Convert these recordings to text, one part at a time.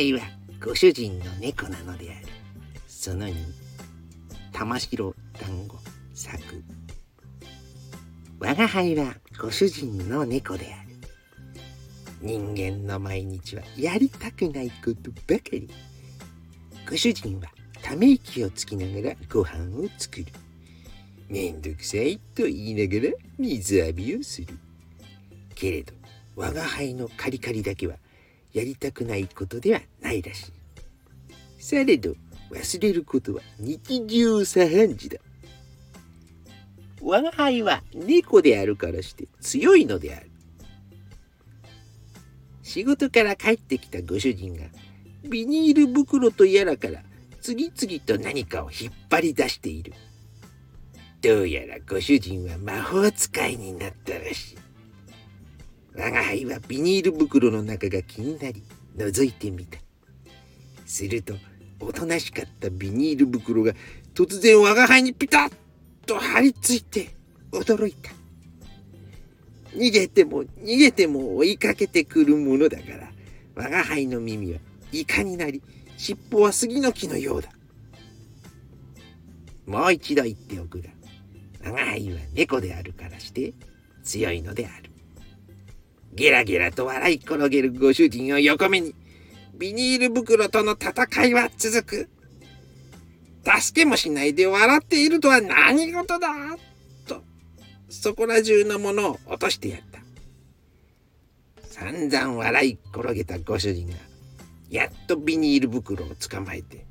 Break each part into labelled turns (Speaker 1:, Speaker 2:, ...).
Speaker 1: 輩はご主人の猫なのである。その2、玉城団子作。我が輩はご主人の猫である。人間の毎日はやりたくないことばかり。ご主人はため息をつきながらご飯を作る。めんどくさいと言いながら水浴びをする。けれど我が輩のカリカリだけはやりたくないことではないらしい。されど忘れることは日常茶飯事だ。我が輩は猫であるからして強いのである。仕事から帰ってきたご主人がビニール袋とやらから次々と何かを引っ張り出している。どうやらご主人は魔法使いになったらしい。我が輩はビニール袋の中が気になり覗いてみた。するとおとなしかったビニール袋が突然我が輩にピタッと張り付いて驚いた。逃げても逃げても追いかけてくるものだから我が輩の耳はイカになり尻尾は杉の木のようだ。もう一度言っておくが我が輩は猫であるからして強いのである。ゲラゲラと笑い転げるご主人を横目にビニール袋との戦いは続く。助けもしないで笑っているとは何事だ？と、そこら中のものを落としてやった。散々笑い転げたご主人が、やっとビニール袋を捕まえて、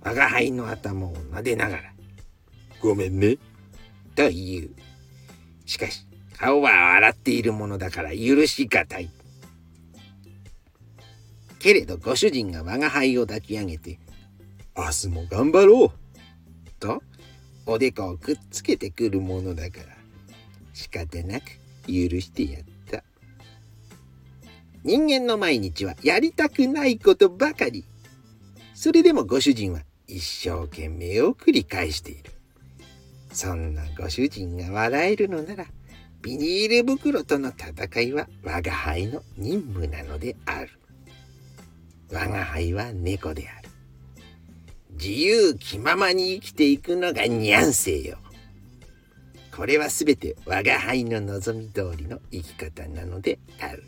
Speaker 1: 我が輩の頭を撫でながら、ごめんね、と言う。しかし、顔は洗っているものだから許しがたい。けれどご主人が我が輩を抱き上げて、明日も頑張ろうとおでこをくっつけてくるものだから仕方なく許してやった。人間の毎日はやりたくないことばかり。それでもご主人は一生懸命を繰り返している。そんなご主人が笑えるのならビニール袋との戦いは我が輩の任務なのである我が輩は猫である自由気ままに生きていくのがニャンセよ。これはすべて我が輩の望み通りの生き方なのである。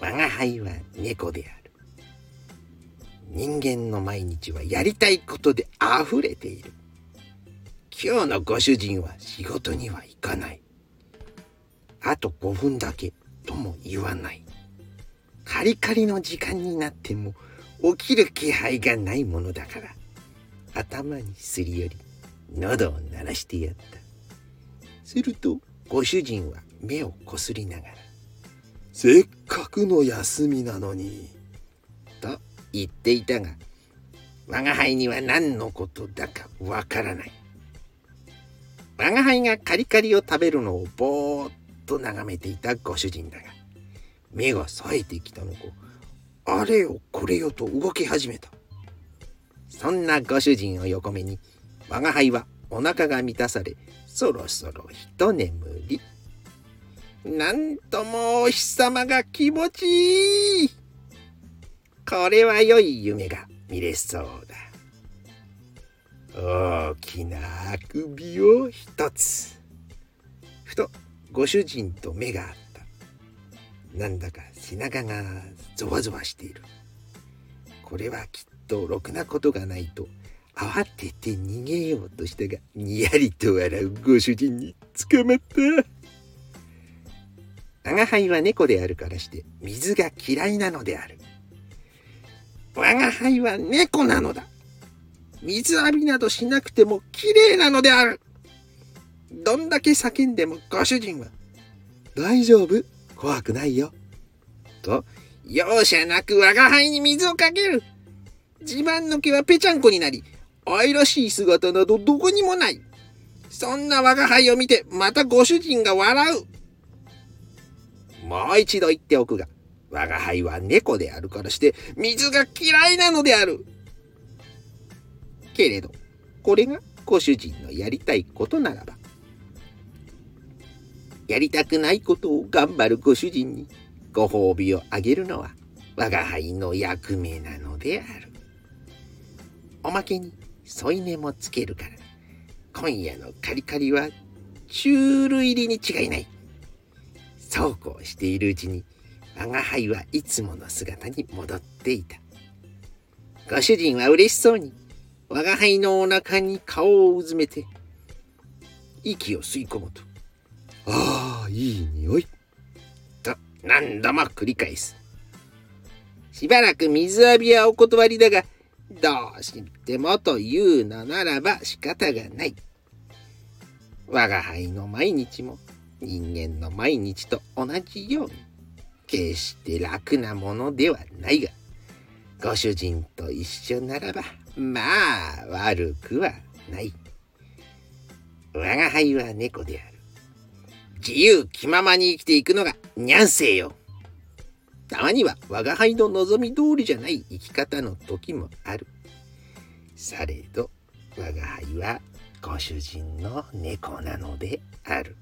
Speaker 1: 我が輩は猫である。人間の毎日はやりたいことで溢れている。今日のご主人は仕事には行かない。あと5分だけとも言わない。カリカリの時間になっても起きる気配がないものだから頭にすり寄り喉を鳴らしてやったするとご主人は目をこすりながら「
Speaker 2: せっかくの休みなのに」
Speaker 1: と言っていたが我が輩には何のことだかわからない我が輩がカリカリを食べるのをぼーっと眺めていたご主人だが目が冴えてきたのかあれよこれよと動き始めた。そんなご主人を横目に、我が輩はお腹が満たされ、そろそろ一眠り。なんともお日様が気持ちいい。これは良い夢が見れそう。大きなあくびを一つ。ふとご主人と目が合った。なんだか背中がゾワゾワしている。これはきっとろくなことがないと慌てて逃げようとしたがにやりと笑うご主人に捕まった。我が輩は猫であるからして水が嫌いなのである。我が輩は猫なのだ。水浴びなどしなくても綺麗なのである。どんだけ叫んでもご主人は大丈夫？怖くないよ。と、容赦なく我が輩に水をかける。自慢の毛はぺちゃんこになり、愛らしい姿などどこにもない。そんな我が輩を見て、またご主人が笑う。もう一度言っておくが、我が輩は猫であるからして、水が嫌いなのである。けれど、これがご主人のやりたいことならば、やりたくないことを頑張るご主人にご褒美をあげるのは我が輩の役目なのである。おまけに添い寝もつけるから、今夜のカリカリはチュール入りに違いない。そうこうしているうちに、我が輩はいつもの姿に戻っていた。ご主人は嬉しそうに、我が輩のお腹に顔をうずめて、息を吸い込むと、
Speaker 2: ああ、いい匂い。
Speaker 1: と何度も繰り返す。しばらく水浴びはお断りだが、どうしてもというのならば仕方がない。我が輩の毎日も人間の毎日と同じように、決して楽なものではないが、ご主人と一緒ならば、まあ悪くはない。我が輩は猫である。自由気ままに生きていくのがにゃんせいよ。たまには我が輩の望み通りじゃない生き方の時もある。されど我が輩はご主人の猫なのである。